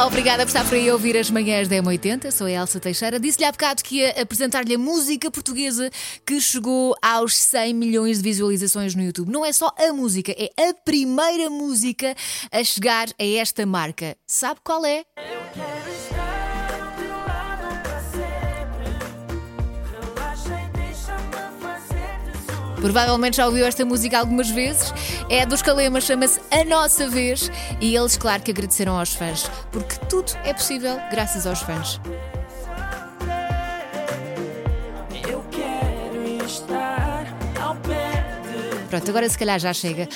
obrigada por estar por aí a ouvir as manhãs da M80. Sou a Elsa Teixeira. Disse-lhe há bocado que ia apresentar-lhe a música portuguesa que chegou aos 100 milhões de visualizações no YouTube. Não é só a música, é a primeira música a chegar a esta marca. Sabe qual é? Eu quero Provavelmente já ouviu esta música algumas vezes. É dos Calemas, chama-se A Nossa Vez. E eles, claro, que agradeceram aos fãs, porque tudo é possível graças aos fãs. Pronto, agora se calhar já chega.